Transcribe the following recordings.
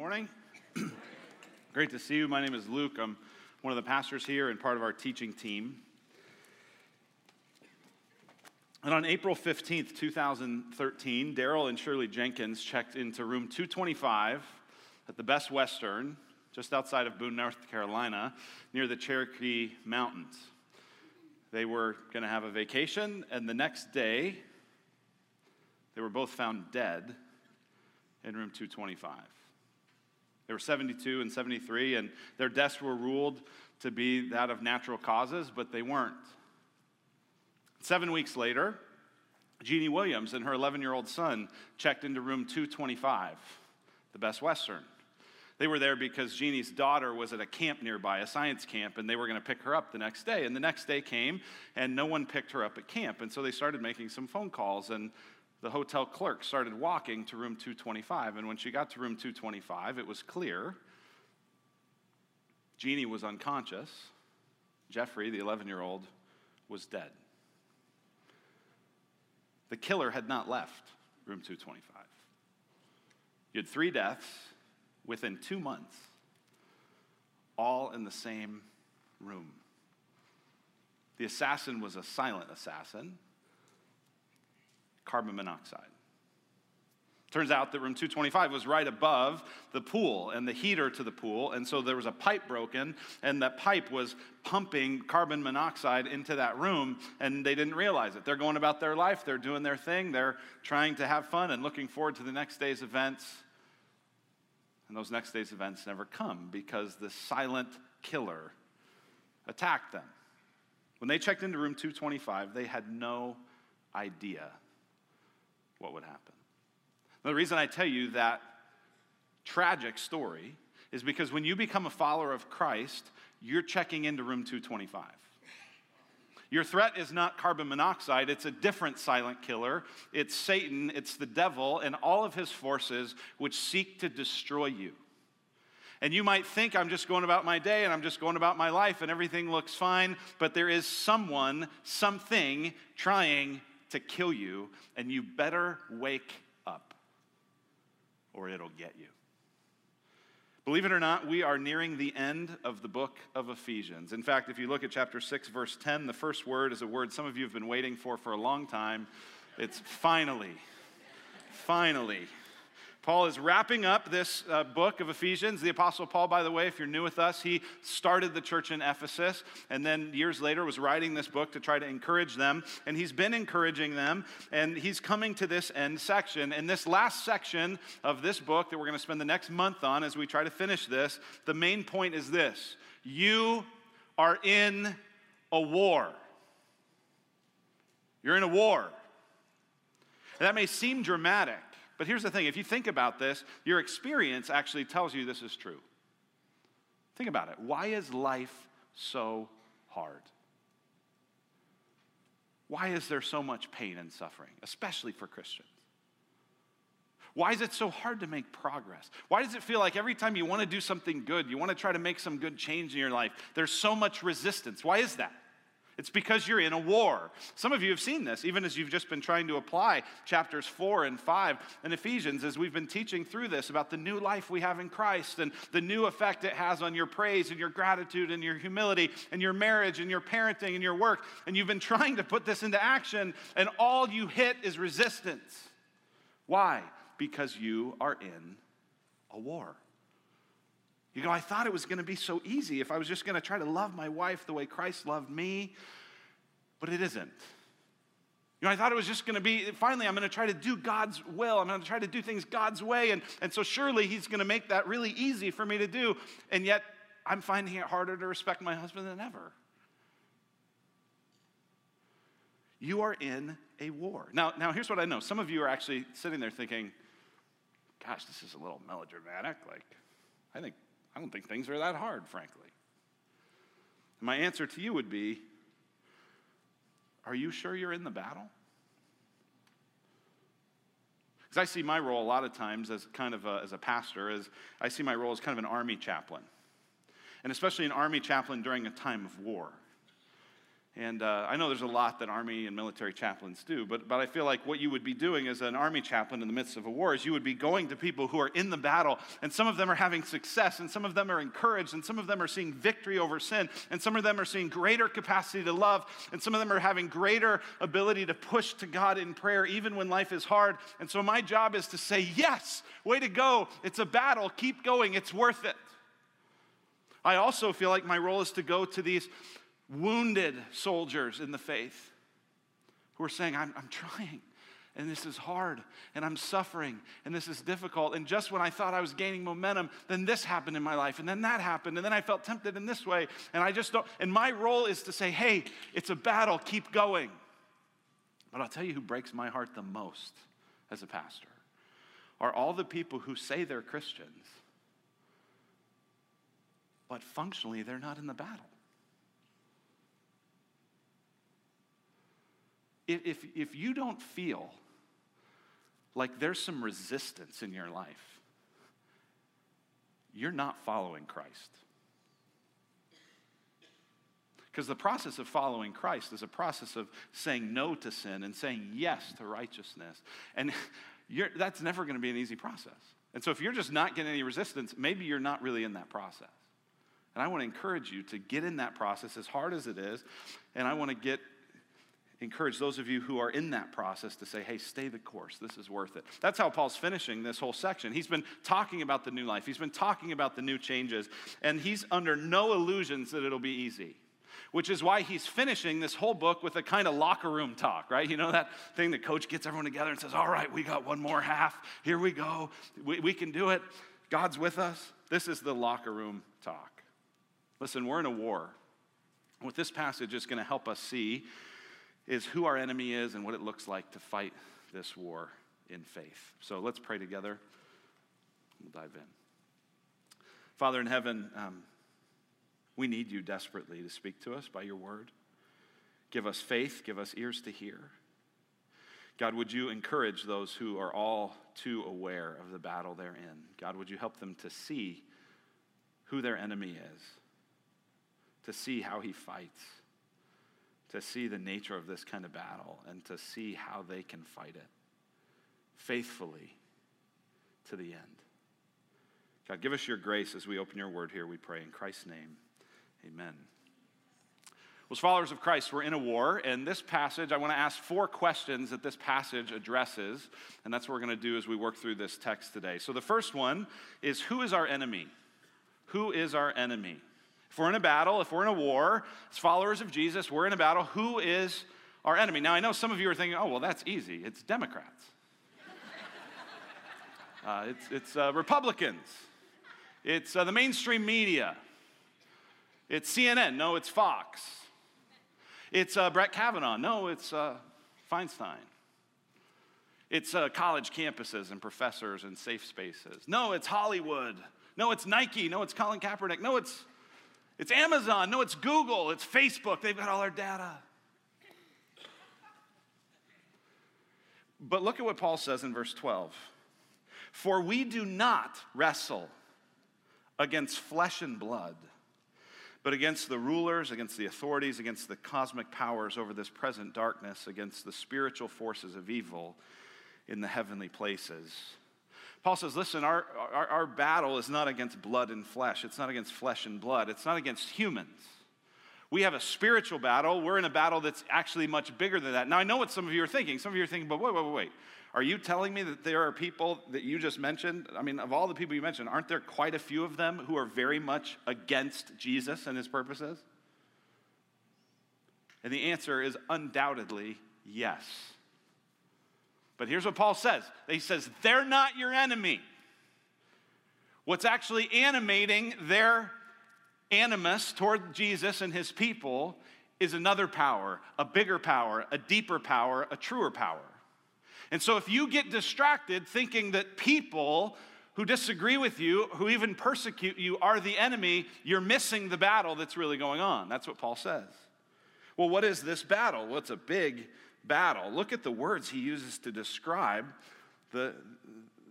morning. Great to see you. My name is Luke. I'm one of the pastors here and part of our teaching team. And on April 15th, 2013, Daryl and Shirley Jenkins checked into room 225 at the Best Western, just outside of Boone, North Carolina, near the Cherokee Mountains. They were going to have a vacation, and the next day, they were both found dead in room 225. They were 72 and 73, and their deaths were ruled to be that of natural causes, but they weren't. Seven weeks later, Jeannie Williams and her 11 year old son checked into room 225, the Best Western. They were there because Jeannie's daughter was at a camp nearby, a science camp, and they were going to pick her up the next day. And the next day came, and no one picked her up at camp. And so they started making some phone calls, and the hotel clerk started walking to room 225. And when she got to room 225, it was clear Jeannie was unconscious. Jeffrey, the 11 year old, was dead. The killer had not left room 225. You had three deaths within two months, all in the same room. The assassin was a silent assassin carbon monoxide. Turns out that room 225 was right above the pool and the heater to the pool, and so there was a pipe broken, and that pipe was pumping carbon monoxide into that room, and they didn't realize it. They're going about their life, they're doing their thing, they're trying to have fun and looking forward to the next day's events. And those next day's events never come because the silent killer attacked them. When they checked into room 225, they had no idea what would happen. Now, The reason I tell you that tragic story is because when you become a follower of Christ, you're checking into room 225. Your threat is not carbon monoxide, it's a different silent killer. It's Satan, it's the devil, and all of his forces which seek to destroy you. And you might think I'm just going about my day and I'm just going about my life and everything looks fine, but there is someone, something trying to kill you, and you better wake up or it'll get you. Believe it or not, we are nearing the end of the book of Ephesians. In fact, if you look at chapter 6, verse 10, the first word is a word some of you have been waiting for for a long time. It's finally. Finally. Paul is wrapping up this uh, book of Ephesians. The Apostle Paul, by the way, if you're new with us, he started the church in Ephesus and then years later was writing this book to try to encourage them. And he's been encouraging them, and he's coming to this end section. And this last section of this book that we're going to spend the next month on as we try to finish this, the main point is this You are in a war. You're in a war. that may seem dramatic. But here's the thing if you think about this, your experience actually tells you this is true. Think about it. Why is life so hard? Why is there so much pain and suffering, especially for Christians? Why is it so hard to make progress? Why does it feel like every time you want to do something good, you want to try to make some good change in your life, there's so much resistance? Why is that? It's because you're in a war. Some of you have seen this, even as you've just been trying to apply chapters four and five in Ephesians, as we've been teaching through this about the new life we have in Christ and the new effect it has on your praise and your gratitude and your humility and your marriage and your parenting and your work. And you've been trying to put this into action, and all you hit is resistance. Why? Because you are in a war. You go, I thought it was going to be so easy if I was just going to try to love my wife the way Christ loved me, but it isn't. You know, I thought it was just going to be, finally, I'm going to try to do God's will. I'm going to try to do things God's way. And, and so surely He's going to make that really easy for me to do. And yet, I'm finding it harder to respect my husband than ever. You are in a war. Now, now here's what I know. Some of you are actually sitting there thinking, gosh, this is a little melodramatic. Like, I think I don't think things are that hard, frankly. my answer to you would be Are you sure you're in the battle? Because I see my role a lot of times as kind of a, as a pastor, as I see my role as kind of an army chaplain. And especially an army chaplain during a time of war. And uh, I know there's a lot that Army and military chaplains do, but, but I feel like what you would be doing as an Army chaplain in the midst of a war is you would be going to people who are in the battle, and some of them are having success, and some of them are encouraged, and some of them are seeing victory over sin, and some of them are seeing greater capacity to love, and some of them are having greater ability to push to God in prayer, even when life is hard. And so my job is to say, Yes, way to go. It's a battle. Keep going. It's worth it. I also feel like my role is to go to these wounded soldiers in the faith who are saying, I'm, I'm trying, and this is hard, and I'm suffering, and this is difficult. And just when I thought I was gaining momentum, then this happened in my life, and then that happened, and then I felt tempted in this way, and I just don't. And my role is to say, hey, it's a battle, keep going. But I'll tell you who breaks my heart the most as a pastor are all the people who say they're Christians, but functionally they're not in the battle. If, if you don't feel like there's some resistance in your life, you're not following Christ. Because the process of following Christ is a process of saying no to sin and saying yes to righteousness. And that's never going to be an easy process. And so if you're just not getting any resistance, maybe you're not really in that process. And I want to encourage you to get in that process as hard as it is. And I want to get encourage those of you who are in that process to say, hey, stay the course. This is worth it. That's how Paul's finishing this whole section. He's been talking about the new life, he's been talking about the new changes, and he's under no illusions that it'll be easy. Which is why he's finishing this whole book with a kind of locker room talk, right? You know that thing that coach gets everyone together and says, All right, we got one more half. Here we go. We, we can do it. God's with us. This is the locker room talk. Listen, we're in a war. What this passage is going to help us see is who our enemy is and what it looks like to fight this war in faith. So let's pray together. We'll dive in. Father in heaven, um, we need you desperately to speak to us by your word. Give us faith, give us ears to hear. God, would you encourage those who are all too aware of the battle they're in? God, would you help them to see who their enemy is, to see how he fights? To see the nature of this kind of battle and to see how they can fight it faithfully to the end. God, give us your grace as we open your word here, we pray. In Christ's name, amen. Well, as followers of Christ, we're in a war, and this passage, I want to ask four questions that this passage addresses, and that's what we're going to do as we work through this text today. So the first one is Who is our enemy? Who is our enemy? If we're in a battle, if we're in a war, as followers of Jesus, we're in a battle, who is our enemy? Now, I know some of you are thinking, oh, well, that's easy. It's Democrats, uh, it's, it's uh, Republicans, it's uh, the mainstream media, it's CNN. No, it's Fox. It's uh, Brett Kavanaugh. No, it's uh, Feinstein. It's uh, college campuses and professors and safe spaces. No, it's Hollywood. No, it's Nike. No, it's Colin Kaepernick. No, it's it's Amazon. No, it's Google. It's Facebook. They've got all our data. But look at what Paul says in verse 12. For we do not wrestle against flesh and blood, but against the rulers, against the authorities, against the cosmic powers over this present darkness, against the spiritual forces of evil in the heavenly places. Paul says, listen, our, our, our, battle is not against blood and flesh. It's not against flesh and blood. It's not against humans. We have a spiritual battle. We're in a battle that's actually much bigger than that. Now, I know what some of you are thinking. Some of you are thinking, but wait, wait, wait, wait. Are you telling me that there are people that you just mentioned? I mean, of all the people you mentioned, aren't there quite a few of them who are very much against Jesus and his purposes? And the answer is undoubtedly yes. But here's what Paul says he says, they're not your enemy. What's actually animating their animus toward Jesus and his people is another power, a bigger power, a deeper power, a truer power. And so if you get distracted thinking that people who disagree with you, who even persecute you, are the enemy, you're missing the battle that's really going on. That's what Paul says. Well, what is this battle? Well, it's a big battle. Look at the words he uses to describe the,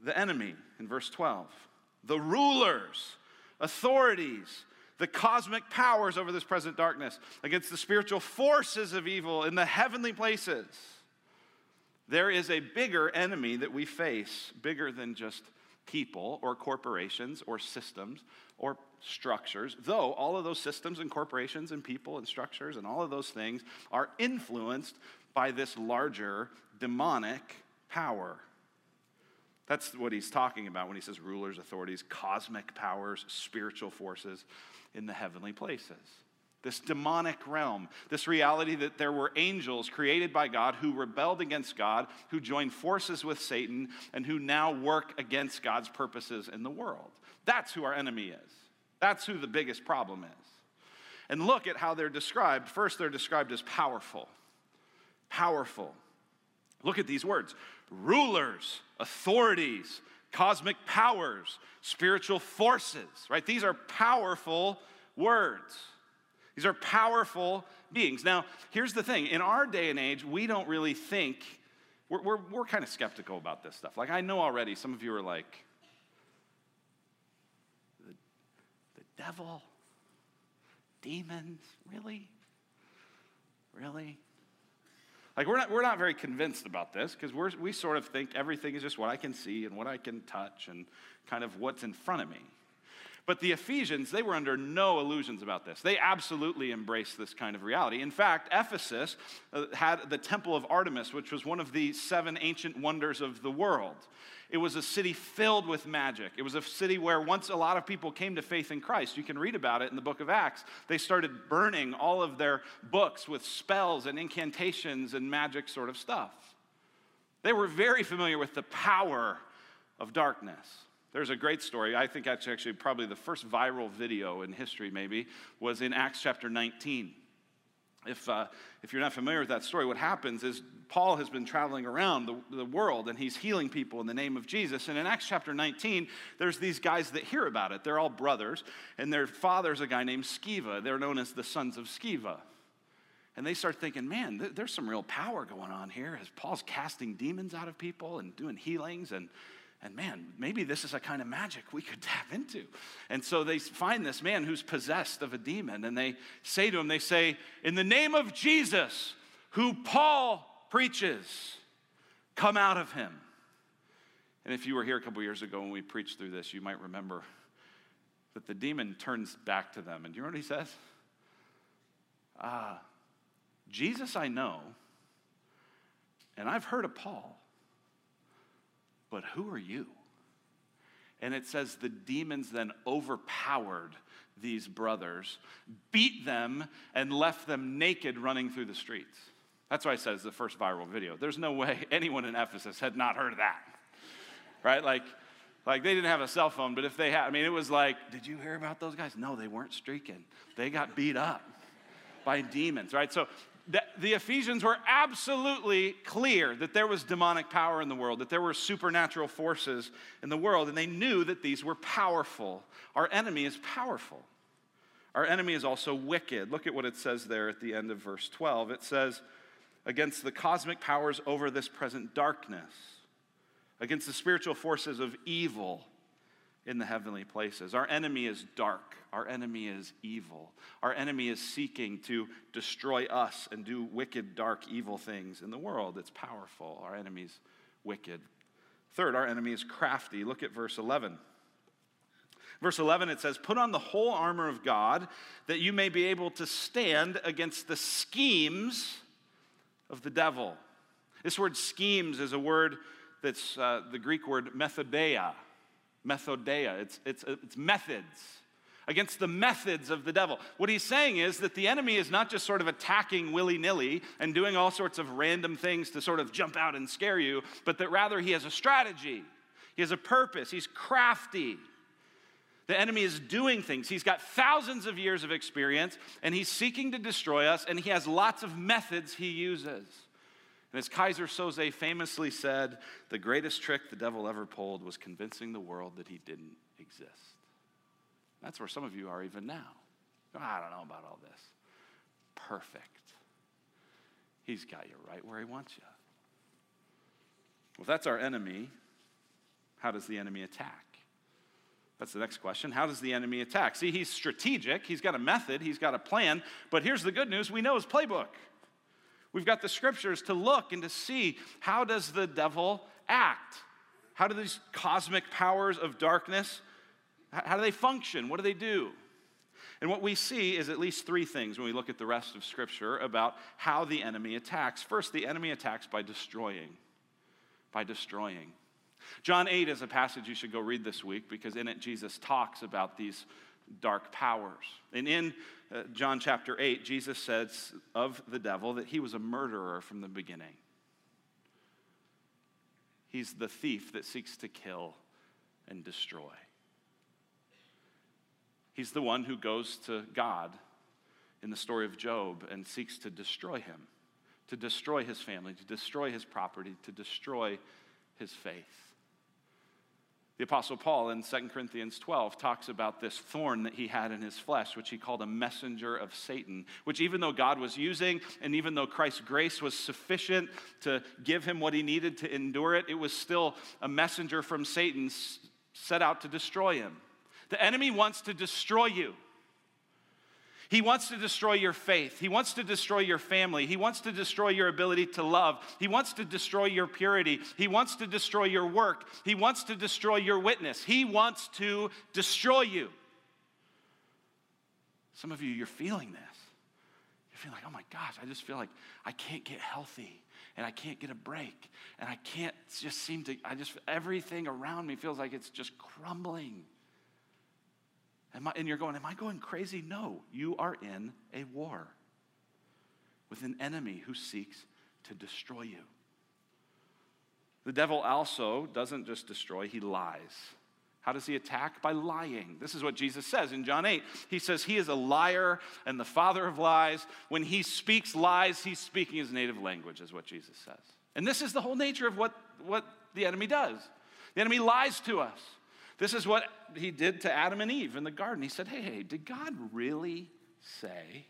the enemy in verse 12 the rulers, authorities, the cosmic powers over this present darkness, against the spiritual forces of evil in the heavenly places. There is a bigger enemy that we face, bigger than just people or corporations or systems or structures, though all of those systems and corporations and people and structures and all of those things are influenced by this larger demonic power. That's what he's talking about when he says rulers, authorities, cosmic powers, spiritual forces in the heavenly places. This demonic realm, this reality that there were angels created by God who rebelled against God, who joined forces with Satan, and who now work against God's purposes in the world. That's who our enemy is. That's who the biggest problem is. And look at how they're described. First, they're described as powerful. Powerful. Look at these words rulers, authorities, cosmic powers, spiritual forces, right? These are powerful words. These are powerful beings. Now, here's the thing in our day and age, we don't really think, we're, we're, we're kind of skeptical about this stuff. Like, I know already some of you are like, the, the devil, demons, really? Really? Like, we're not, we're not very convinced about this because we sort of think everything is just what I can see and what I can touch and kind of what's in front of me. But the Ephesians, they were under no illusions about this. They absolutely embraced this kind of reality. In fact, Ephesus uh, had the Temple of Artemis, which was one of the seven ancient wonders of the world. It was a city filled with magic. It was a city where once a lot of people came to faith in Christ, you can read about it in the book of Acts. They started burning all of their books with spells and incantations and magic sort of stuff. They were very familiar with the power of darkness. There's a great story. I think that's actually probably the first viral video in history, maybe, was in Acts chapter 19. If, uh, if you're not familiar with that story, what happens is Paul has been traveling around the, the world and he's healing people in the name of Jesus. And in Acts chapter 19, there's these guys that hear about it. They're all brothers, and their father's a guy named Sceva. They're known as the sons of Sceva. And they start thinking, man, th- there's some real power going on here as Paul's casting demons out of people and doing healings. And and man, maybe this is a kind of magic we could tap into. And so they find this man who's possessed of a demon, and they say to him, they say, In the name of Jesus, who Paul preaches, come out of him. And if you were here a couple years ago when we preached through this, you might remember that the demon turns back to them. And do you know what he says? Uh, Jesus I know, and I've heard of Paul. But who are you? And it says the demons then overpowered these brothers, beat them, and left them naked running through the streets. That's why I said it's the first viral video. There's no way anyone in Ephesus had not heard of that. Right? Like, like they didn't have a cell phone, but if they had, I mean, it was like, did you hear about those guys? No, they weren't streaking. They got beat up by demons, right? So the, the Ephesians were absolutely clear that there was demonic power in the world, that there were supernatural forces in the world, and they knew that these were powerful. Our enemy is powerful. Our enemy is also wicked. Look at what it says there at the end of verse 12. It says, against the cosmic powers over this present darkness, against the spiritual forces of evil in the heavenly places. Our enemy is dark. Our enemy is evil. Our enemy is seeking to destroy us and do wicked, dark, evil things in the world. It's powerful. Our enemy's wicked. Third, our enemy is crafty. Look at verse 11. Verse 11, it says, Put on the whole armor of God that you may be able to stand against the schemes of the devil. This word schemes is a word that's uh, the Greek word methodeia methodeia, it's, it's, it's methods against the methods of the devil. What he's saying is that the enemy is not just sort of attacking willy nilly and doing all sorts of random things to sort of jump out and scare you, but that rather he has a strategy, he has a purpose, he's crafty. The enemy is doing things. He's got thousands of years of experience and he's seeking to destroy us, and he has lots of methods he uses. And as Keyser Söze famously said, the greatest trick the devil ever pulled was convincing the world that he didn't exist. That's where some of you are even now. I don't know about all this. Perfect. He's got you right where he wants you. Well, if that's our enemy, how does the enemy attack? That's the next question. How does the enemy attack? See, he's strategic, he's got a method, he's got a plan, but here's the good news we know his playbook. We've got the scriptures to look and to see how does the devil act? How do these cosmic powers of darkness, how do they function? What do they do? And what we see is at least three things when we look at the rest of Scripture about how the enemy attacks. First, the enemy attacks by destroying. By destroying. John 8 is a passage you should go read this week because in it Jesus talks about these dark powers. And in uh, John chapter 8, Jesus says of the devil that he was a murderer from the beginning. He's the thief that seeks to kill and destroy. He's the one who goes to God in the story of Job and seeks to destroy him, to destroy his family, to destroy his property, to destroy his faith. The Apostle Paul in 2 Corinthians 12 talks about this thorn that he had in his flesh, which he called a messenger of Satan, which even though God was using, and even though Christ's grace was sufficient to give him what he needed to endure it, it was still a messenger from Satan set out to destroy him. The enemy wants to destroy you. He wants to destroy your faith. He wants to destroy your family. He wants to destroy your ability to love. He wants to destroy your purity. He wants to destroy your work. He wants to destroy your witness. He wants to destroy you. Some of you, you're feeling this. You're feeling like, oh my gosh, I just feel like I can't get healthy and I can't get a break and I can't just seem to, I just, everything around me feels like it's just crumbling. I, and you're going, Am I going crazy? No, you are in a war with an enemy who seeks to destroy you. The devil also doesn't just destroy, he lies. How does he attack? By lying. This is what Jesus says in John 8. He says, He is a liar and the father of lies. When he speaks lies, he's speaking his native language, is what Jesus says. And this is the whole nature of what, what the enemy does. The enemy lies to us. This is what he did to Adam and Eve in the garden. He said, Hey, hey, did God really say?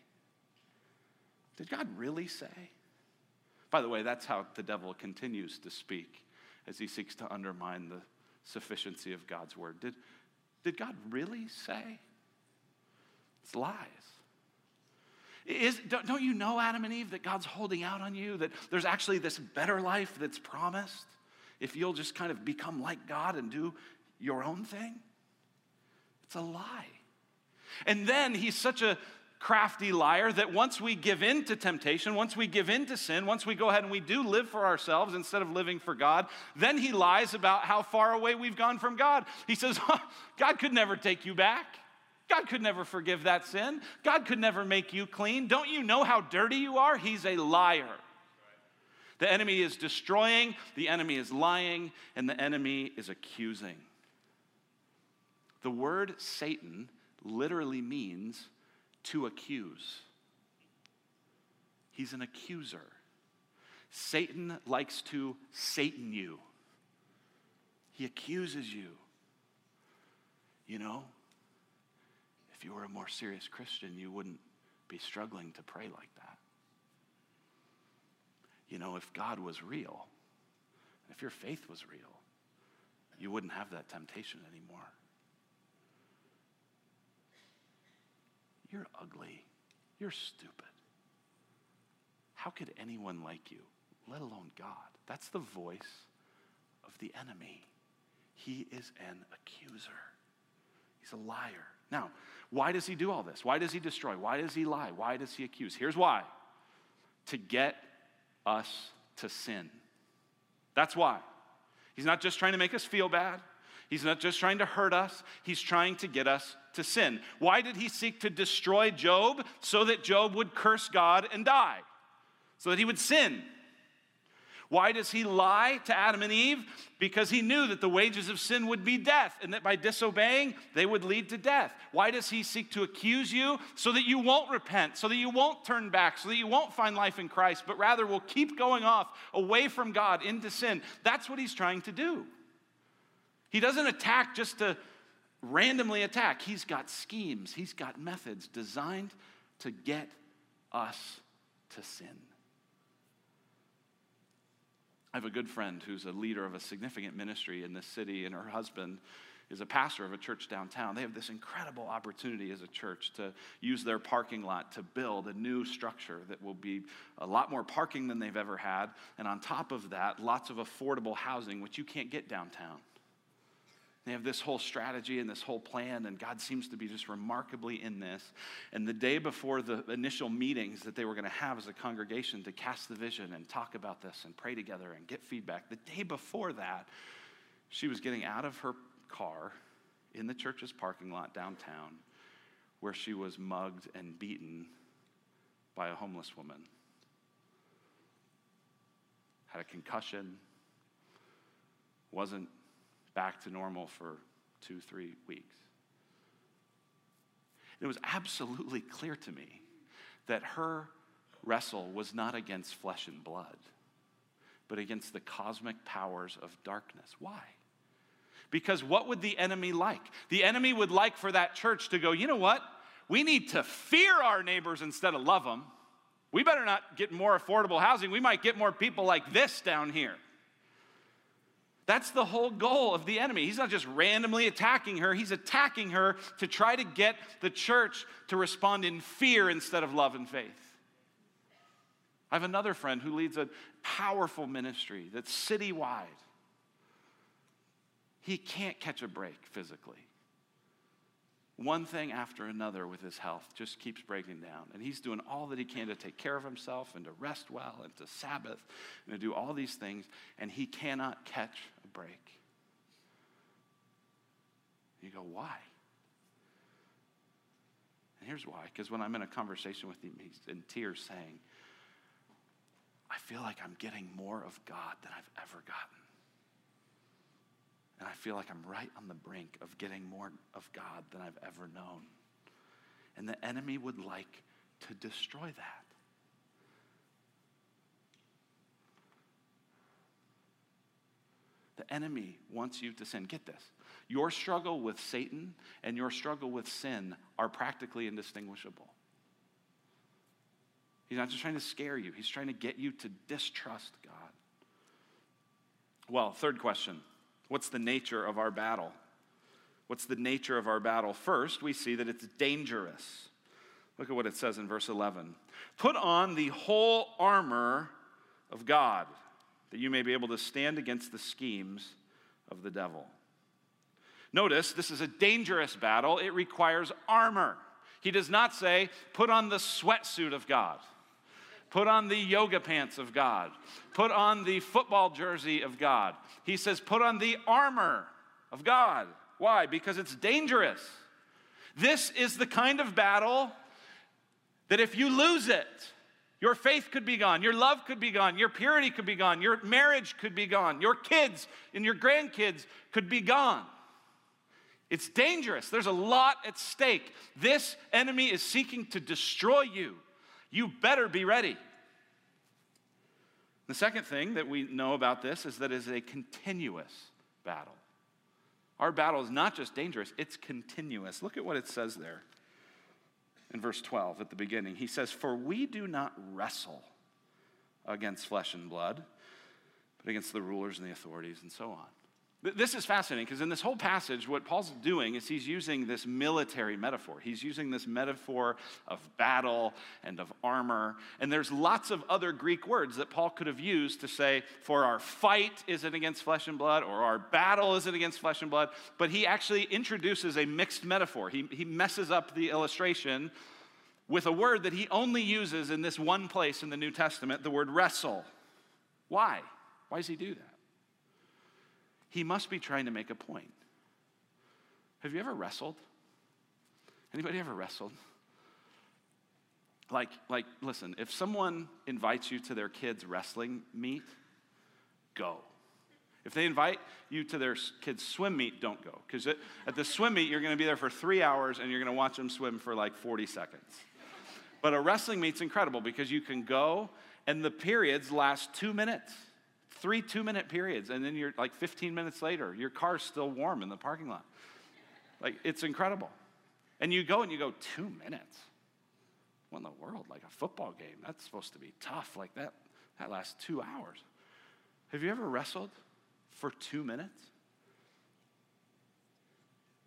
Did God really say? By the way, that's how the devil continues to speak as he seeks to undermine the sufficiency of God's word. Did, did God really say? It's lies. Is, don't, don't you know, Adam and Eve, that God's holding out on you, that there's actually this better life that's promised if you'll just kind of become like God and do your own thing? It's a lie. And then he's such a crafty liar that once we give in to temptation, once we give in to sin, once we go ahead and we do live for ourselves instead of living for God, then he lies about how far away we've gone from God. He says, God could never take you back. God could never forgive that sin. God could never make you clean. Don't you know how dirty you are? He's a liar. The enemy is destroying, the enemy is lying, and the enemy is accusing. The word Satan literally means to accuse. He's an accuser. Satan likes to Satan you. He accuses you. You know, if you were a more serious Christian, you wouldn't be struggling to pray like that. You know, if God was real, if your faith was real, you wouldn't have that temptation anymore. You're ugly. You're stupid. How could anyone like you, let alone God? That's the voice of the enemy. He is an accuser, he's a liar. Now, why does he do all this? Why does he destroy? Why does he lie? Why does he accuse? Here's why to get us to sin. That's why. He's not just trying to make us feel bad. He's not just trying to hurt us, he's trying to get us to sin. Why did he seek to destroy Job? So that Job would curse God and die, so that he would sin. Why does he lie to Adam and Eve? Because he knew that the wages of sin would be death and that by disobeying, they would lead to death. Why does he seek to accuse you? So that you won't repent, so that you won't turn back, so that you won't find life in Christ, but rather will keep going off away from God into sin. That's what he's trying to do. He doesn't attack just to randomly attack. He's got schemes, he's got methods designed to get us to sin. I have a good friend who's a leader of a significant ministry in this city, and her husband is a pastor of a church downtown. They have this incredible opportunity as a church to use their parking lot to build a new structure that will be a lot more parking than they've ever had. And on top of that, lots of affordable housing, which you can't get downtown. They have this whole strategy and this whole plan, and God seems to be just remarkably in this. And the day before the initial meetings that they were going to have as a congregation to cast the vision and talk about this and pray together and get feedback, the day before that, she was getting out of her car in the church's parking lot downtown where she was mugged and beaten by a homeless woman. Had a concussion, wasn't back to normal for two, three weeks. It was absolutely clear to me that her wrestle was not against flesh and blood, but against the cosmic powers of darkness. Why? Because what would the enemy like? The enemy would like for that church to go, you know what? We need to fear our neighbors instead of love them. We better not get more affordable housing. We might get more people like this down here. That's the whole goal of the enemy. He's not just randomly attacking her, he's attacking her to try to get the church to respond in fear instead of love and faith. I have another friend who leads a powerful ministry that's citywide. He can't catch a break physically. One thing after another with his health just keeps breaking down. And he's doing all that he can to take care of himself and to rest well and to Sabbath and to do all these things. And he cannot catch a break. You go, why? And here's why. Because when I'm in a conversation with him, he's in tears saying, I feel like I'm getting more of God than I've ever gotten. And I feel like I'm right on the brink of getting more of God than I've ever known. And the enemy would like to destroy that. The enemy wants you to sin. Get this. Your struggle with Satan and your struggle with sin are practically indistinguishable. He's not just trying to scare you, he's trying to get you to distrust God. Well, third question What's the nature of our battle? What's the nature of our battle? First, we see that it's dangerous. Look at what it says in verse 11. Put on the whole armor of God, that you may be able to stand against the schemes of the devil. Notice this is a dangerous battle, it requires armor. He does not say, put on the sweatsuit of God. Put on the yoga pants of God. Put on the football jersey of God. He says, put on the armor of God. Why? Because it's dangerous. This is the kind of battle that if you lose it, your faith could be gone, your love could be gone, your purity could be gone, your marriage could be gone, your kids and your grandkids could be gone. It's dangerous. There's a lot at stake. This enemy is seeking to destroy you. You better be ready. The second thing that we know about this is that it is a continuous battle. Our battle is not just dangerous, it's continuous. Look at what it says there in verse 12 at the beginning. He says, For we do not wrestle against flesh and blood, but against the rulers and the authorities and so on. This is fascinating because in this whole passage, what Paul's doing is he's using this military metaphor. He's using this metaphor of battle and of armor. And there's lots of other Greek words that Paul could have used to say, for our fight isn't against flesh and blood, or our battle isn't against flesh and blood. But he actually introduces a mixed metaphor. He, he messes up the illustration with a word that he only uses in this one place in the New Testament, the word wrestle. Why? Why does he do that? He must be trying to make a point. Have you ever wrestled? Anybody ever wrestled? Like, like, listen, if someone invites you to their kids' wrestling meet, go. If they invite you to their kids' swim meet, don't go. Because at the swim meet, you're going to be there for three hours and you're going to watch them swim for like 40 seconds. But a wrestling meet's incredible because you can go and the periods last two minutes three two minute periods, and then you're like 15 minutes later, your car's still warm in the parking lot. Like, it's incredible. And you go and you go, two minutes? What in the world? Like a football game. That's supposed to be tough. Like that, that lasts two hours. Have you ever wrestled for two minutes?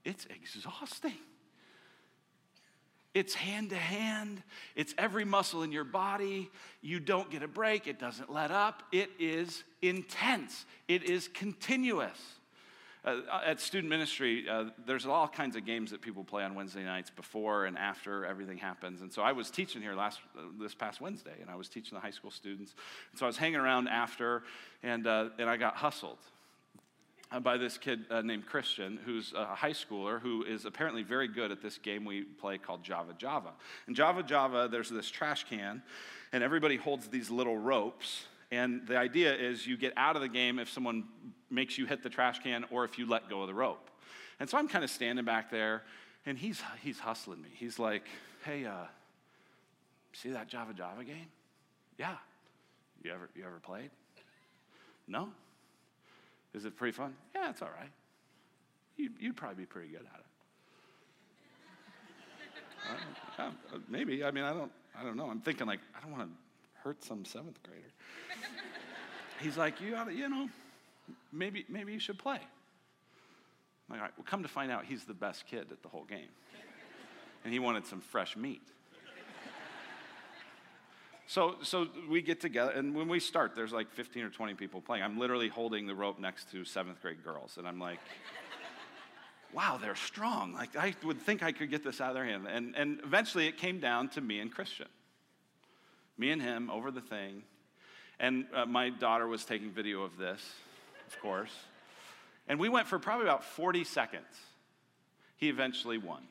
it's exhausting. It's hand to hand, it's every muscle in your body. You don't get a break, it doesn't let up. It is intense, it is continuous. Uh, at student ministry, uh, there's all kinds of games that people play on Wednesday nights before and after everything happens. And so I was teaching here last uh, this past Wednesday, and I was teaching the high school students. And so I was hanging around after, and uh, and I got hustled uh, by this kid uh, named Christian, who's a high schooler who is apparently very good at this game we play called Java Java. In Java Java, there's this trash can, and everybody holds these little ropes. And the idea is you get out of the game if someone makes you hit the trash can or if you let go of the rope. And so I'm kind of standing back there, and he's, he's hustling me. He's like, hey, uh, see that Java Java game? Yeah. You ever, you ever played? No. Is it pretty fun? Yeah, it's all right. You'd, you'd probably be pretty good at it. uh, maybe. I mean, I don't, I don't know. I'm thinking like, I don't want to hurt some seventh grader. He's like, you ought to, you know, maybe, maybe you should play. I'm like, all right, well, come to find out, he's the best kid at the whole game. And he wanted some fresh meat. So, so we get together, and when we start, there's like 15 or 20 people playing. I'm literally holding the rope next to seventh grade girls, and I'm like, wow, they're strong. Like, I would think I could get this out of their hand. And, and eventually it came down to me and Christian. Me and him over the thing. And uh, my daughter was taking video of this, of course. And we went for probably about 40 seconds. He eventually won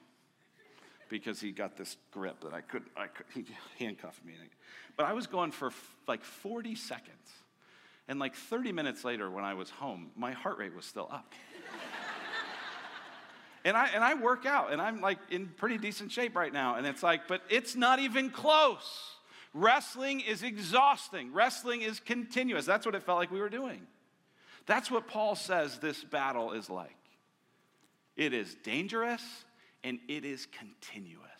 because he got this grip that I couldn't, I could, he handcuffed me. But I was going for f- like 40 seconds. And like 30 minutes later, when I was home, my heart rate was still up. and, I, and I work out, and I'm like in pretty decent shape right now. And it's like, but it's not even close. Wrestling is exhausting, wrestling is continuous. That's what it felt like we were doing. That's what Paul says this battle is like. It is dangerous and it is continuous.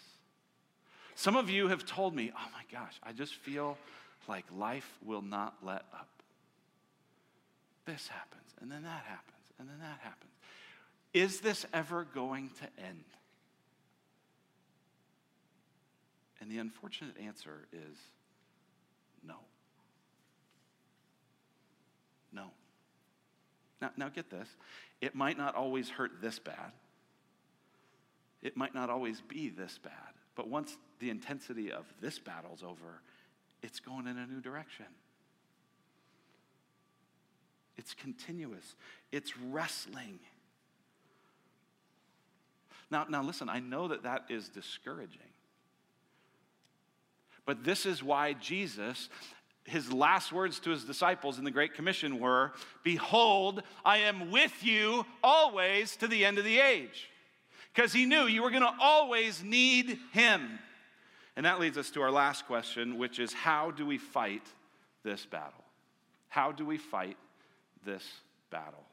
Some of you have told me, oh my gosh, I just feel like life will not let up. This happens, and then that happens, and then that happens. Is this ever going to end? And the unfortunate answer is no. No. Now, now get this. It might not always hurt this bad. It might not always be this bad. But once the intensity of this battle's over, it's going in a new direction. It's continuous, it's wrestling. Now, now listen, I know that that is discouraging. But this is why Jesus, his last words to his disciples in the Great Commission were Behold, I am with you always to the end of the age because he knew you were going to always need him. And that leads us to our last question, which is how do we fight this battle? How do we fight this battle?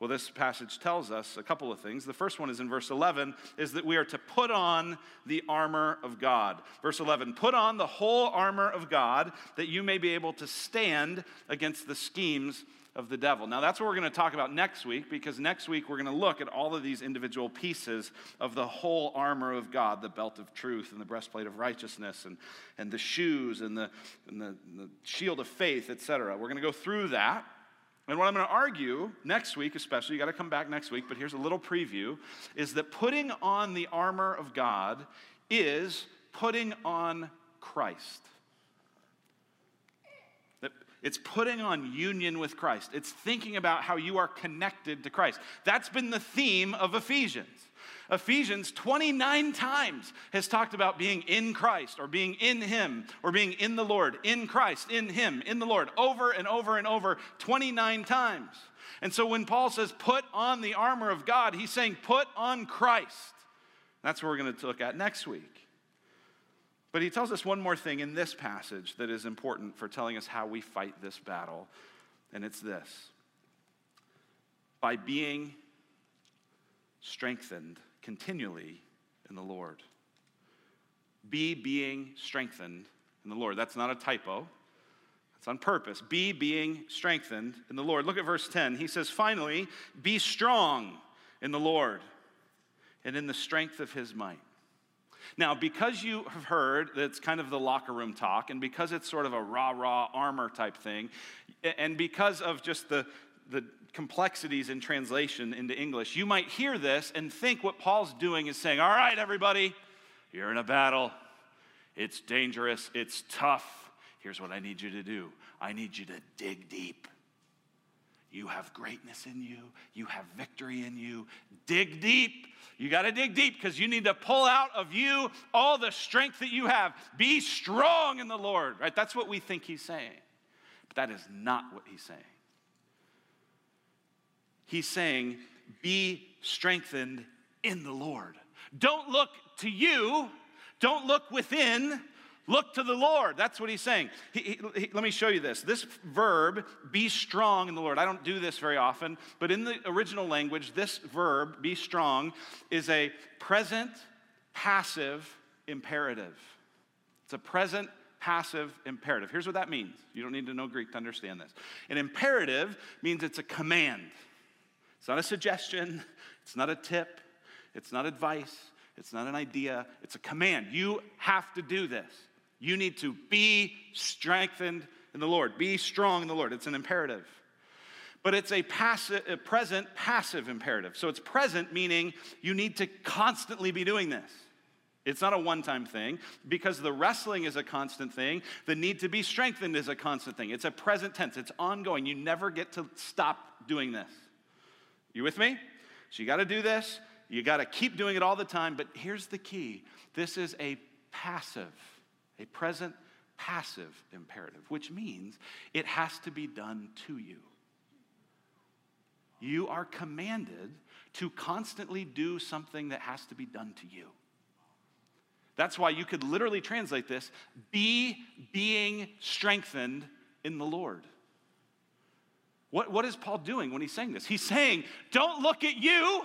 Well, this passage tells us a couple of things. The first one is in verse 11 is that we are to put on the armor of God. Verse 11, put on the whole armor of God that you may be able to stand against the schemes of the devil. Now, that's what we're going to talk about next week because next week we're going to look at all of these individual pieces of the whole armor of God the belt of truth and the breastplate of righteousness and, and the shoes and, the, and the, the shield of faith, etc. We're going to go through that. And what I'm going to argue next week, especially, you got to come back next week, but here's a little preview, is that putting on the armor of God is putting on Christ. It's putting on union with Christ. It's thinking about how you are connected to Christ. That's been the theme of Ephesians. Ephesians 29 times has talked about being in Christ or being in Him or being in the Lord, in Christ, in Him, in the Lord, over and over and over 29 times. And so when Paul says put on the armor of God, he's saying put on Christ. That's what we're going to look at next week. But he tells us one more thing in this passage that is important for telling us how we fight this battle, and it's this by being strengthened continually in the Lord. Be being strengthened in the Lord. That's not a typo. It's on purpose. Be being strengthened in the Lord. Look at verse 10. He says, Finally, be strong in the Lord and in the strength of his might. Now, because you have heard that it's kind of the locker room talk, and because it's sort of a rah rah armor type thing, and because of just the, the complexities in translation into English, you might hear this and think what Paul's doing is saying, All right, everybody, you're in a battle. It's dangerous, it's tough. Here's what I need you to do I need you to dig deep. You have greatness in you, you have victory in you. Dig deep. You got to dig deep because you need to pull out of you all the strength that you have. Be strong in the Lord, right? That's what we think he's saying. But that is not what he's saying. He's saying, be strengthened in the Lord. Don't look to you, don't look within, Look to the Lord. That's what he's saying. He, he, he, let me show you this. This verb, be strong in the Lord. I don't do this very often, but in the original language, this verb, be strong, is a present passive imperative. It's a present passive imperative. Here's what that means. You don't need to know Greek to understand this. An imperative means it's a command, it's not a suggestion, it's not a tip, it's not advice. It's not an idea, it's a command. You have to do this. You need to be strengthened in the Lord. Be strong in the Lord. It's an imperative. But it's a, passive, a present passive imperative. So it's present, meaning you need to constantly be doing this. It's not a one time thing because the wrestling is a constant thing. The need to be strengthened is a constant thing. It's a present tense, it's ongoing. You never get to stop doing this. You with me? So you got to do this. You got to keep doing it all the time. But here's the key this is a passive a present passive imperative, which means it has to be done to you. You are commanded to constantly do something that has to be done to you. That's why you could literally translate this be being strengthened in the Lord. What, what is Paul doing when he's saying this? He's saying, don't look at you,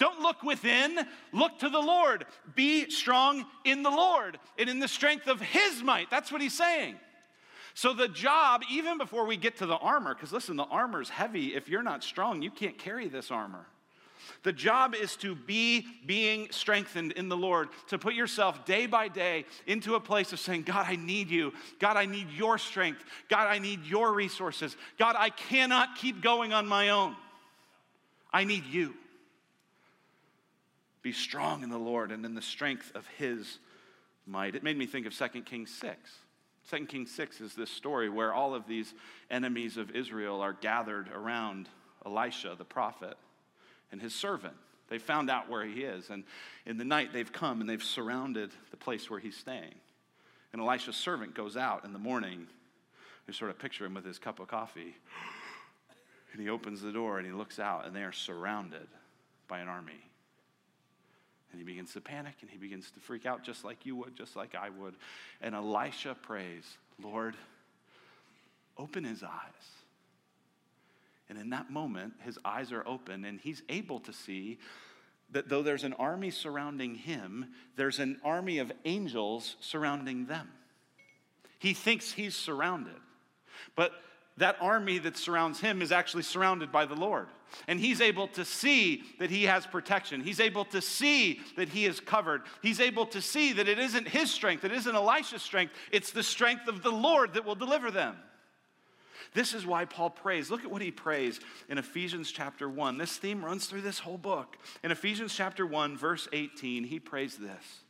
don't look within, look to the Lord. Be strong in the Lord and in the strength of His might. That's what he's saying. So, the job, even before we get to the armor, because listen, the armor's heavy. If you're not strong, you can't carry this armor. The job is to be being strengthened in the Lord, to put yourself day by day into a place of saying, God, I need you. God, I need your strength. God, I need your resources. God, I cannot keep going on my own. I need you. Be strong in the Lord and in the strength of his might. It made me think of 2 Kings 6. 2 Kings 6 is this story where all of these enemies of Israel are gathered around Elisha, the prophet, and his servant. They found out where he is, and in the night they've come and they've surrounded the place where he's staying. And Elisha's servant goes out in the morning. You sort of picture him with his cup of coffee. And he opens the door and he looks out, and they are surrounded by an army. And he begins to panic and he begins to freak out just like you would, just like I would. And Elisha prays, Lord, open his eyes. And in that moment, his eyes are open and he's able to see that though there's an army surrounding him, there's an army of angels surrounding them. He thinks he's surrounded. But that army that surrounds him is actually surrounded by the Lord. And he's able to see that he has protection. He's able to see that he is covered. He's able to see that it isn't his strength, it isn't Elisha's strength, it's the strength of the Lord that will deliver them. This is why Paul prays. Look at what he prays in Ephesians chapter 1. This theme runs through this whole book. In Ephesians chapter 1, verse 18, he prays this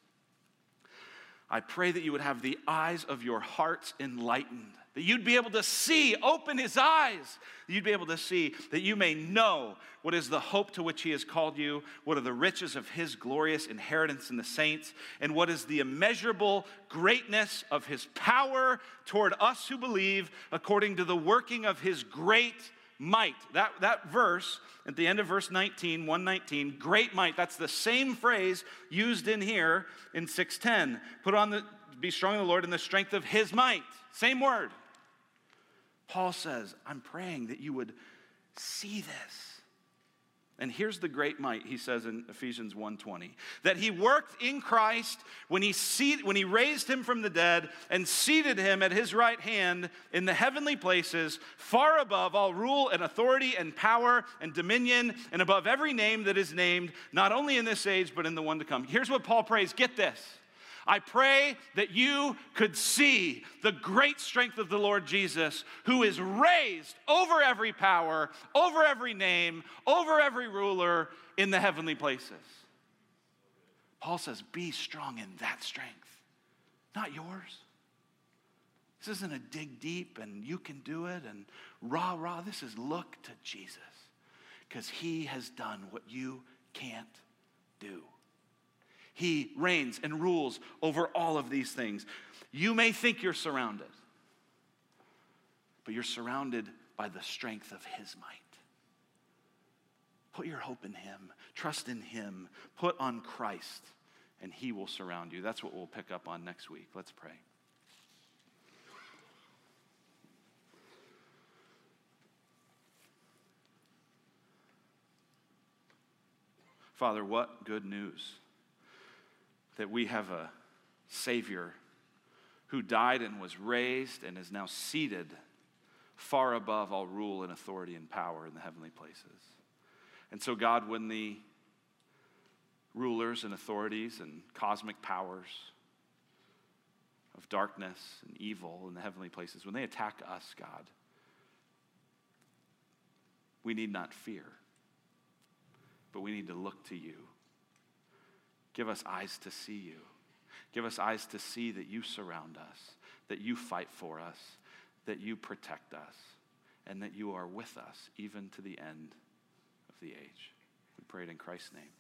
I pray that you would have the eyes of your hearts enlightened that you'd be able to see, open his eyes, you'd be able to see that you may know what is the hope to which he has called you, what are the riches of his glorious inheritance in the saints, and what is the immeasurable greatness of his power toward us who believe, according to the working of his great might. That, that verse at the end of verse 19, 119, great might, that's the same phrase used in here in 610. Put on the, be strong in the Lord in the strength of his might. Same word. Paul says, I'm praying that you would see this. And here's the great might, he says in Ephesians 1:20, that he worked in Christ when he, seat, when he raised him from the dead and seated him at his right hand in the heavenly places, far above all rule and authority and power and dominion, and above every name that is named, not only in this age, but in the one to come. Here's what Paul prays get this. I pray that you could see the great strength of the Lord Jesus, who is raised over every power, over every name, over every ruler in the heavenly places. Paul says, Be strong in that strength, not yours. This isn't a dig deep and you can do it and rah rah. This is look to Jesus because he has done what you can't do. He reigns and rules over all of these things. You may think you're surrounded, but you're surrounded by the strength of His might. Put your hope in Him, trust in Him, put on Christ, and He will surround you. That's what we'll pick up on next week. Let's pray. Father, what good news that we have a Savior who died and was raised and is now seated far above all rule and authority and power in the heavenly places. And so, God, when the rulers and authorities and cosmic powers of darkness and evil in the heavenly places, when they attack us, God, we need not fear, but we need to look to you Give us eyes to see you. Give us eyes to see that you surround us, that you fight for us, that you protect us, and that you are with us even to the end of the age. We pray it in Christ's name.